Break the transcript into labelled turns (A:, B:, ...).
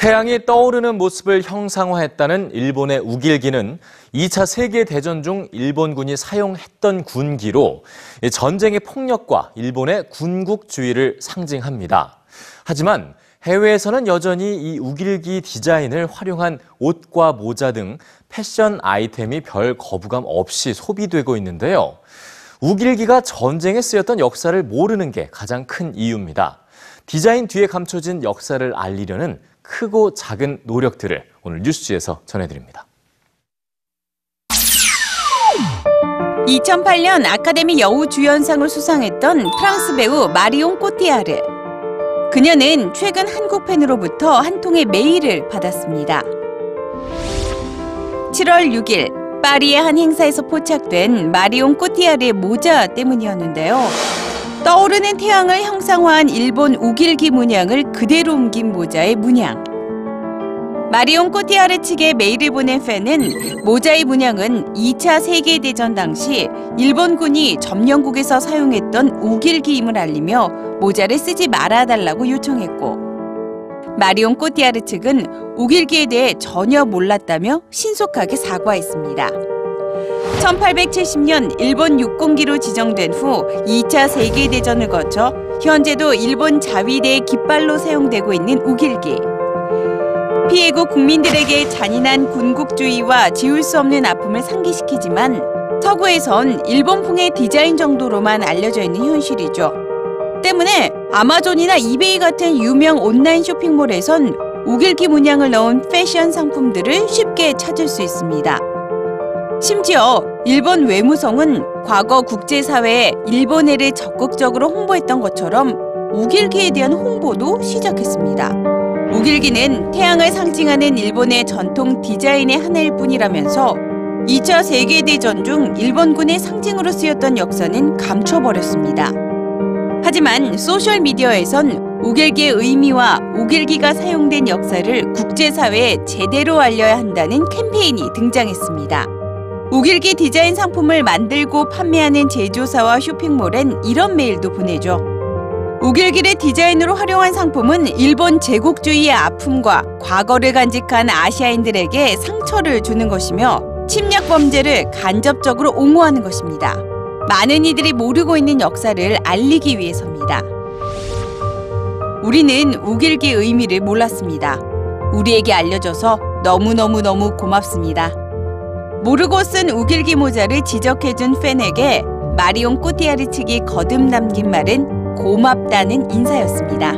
A: 태양이 떠오르는 모습을 형상화했다는 일본의 우길기는 2차 세계대전 중 일본군이 사용했던 군기로 전쟁의 폭력과 일본의 군국주의를 상징합니다. 하지만 해외에서는 여전히 이 우길기 디자인을 활용한 옷과 모자 등 패션 아이템이 별 거부감 없이 소비되고 있는데요. 우길기가 전쟁에 쓰였던 역사를 모르는 게 가장 큰 이유입니다. 디자인 뒤에 감춰진 역사를 알리려는 크고 작은 노력들을 오늘 뉴스지에서 전해드립니다.
B: 2008년 아카데미 여우 주연상을 수상했던 프랑스 배우 마리옹 꼬티아르. 그녀는 최근 한국 팬으로부터 한 통의 메일을 받았습니다. 7월 6일 파리의 한 행사에서 포착된 마리옹 꼬티아르의 모자 때문이었는데요. 떠오르는 태양을 형상화한 일본 우길기 문양을 그대로 옮긴 모자의 문양. 마리옹 꼬티아르 측에 메일을 보낸 팬은 모자의 문양은 2차 세계대전 당시 일본군이 점령국에서 사용했던 우길기임을 알리며 모자를 쓰지 말아달라고 요청했고 마리옹 꼬티아르 측은 우길기에 대해 전혀 몰랐다며 신속하게 사과했습니다. 1870년 일본 육공기로 지정된 후 2차 세계대전을 거쳐 현재도 일본 자위대의 깃발로 사용되고 있는 우길기. 피해국 국민들에게 잔인한 군국주의와 지울 수 없는 아픔을 상기시키지만 서구에선 일본풍의 디자인 정도로만 알려져 있는 현실이죠. 때문에 아마존이나 이베이 같은 유명 온라인 쇼핑몰에선 우길기 문양을 넣은 패션 상품들을 쉽게 찾을 수 있습니다. 심지어 일본 외무성은 과거 국제사회에 일본해를 적극적으로 홍보했던 것처럼 우길기에 대한 홍보도 시작했습니다. 우길기는 태양을 상징하는 일본의 전통 디자인의 하나일 뿐이라면서 2차 세계대전 중 일본군의 상징으로 쓰였던 역사는 감춰버렸습니다. 하지만 소셜미디어에선 우길기의 의미와 우길기가 사용된 역사를 국제사회에 제대로 알려야 한다는 캠페인이 등장했습니다. 우길기 디자인 상품을 만들고 판매하는 제조사와 쇼핑몰엔 이런 메일도 보내죠. 우길기를 디자인으로 활용한 상품은 일본 제국주의의 아픔과 과거를 간직한 아시아인들에게 상처를 주는 것이며 침략 범죄를 간접적으로 옹호하는 것입니다. 많은 이들이 모르고 있는 역사를 알리기 위해서입니다. 우리는 우길기의 의미를 몰랐습니다. 우리에게 알려줘서 너무너무너무 고맙습니다. 모르고 쓴 우길기 모자를 지적해준 팬에게 마리옹 꼬티아르 측이 거듭 남긴 말은 고맙다는 인사였습니다.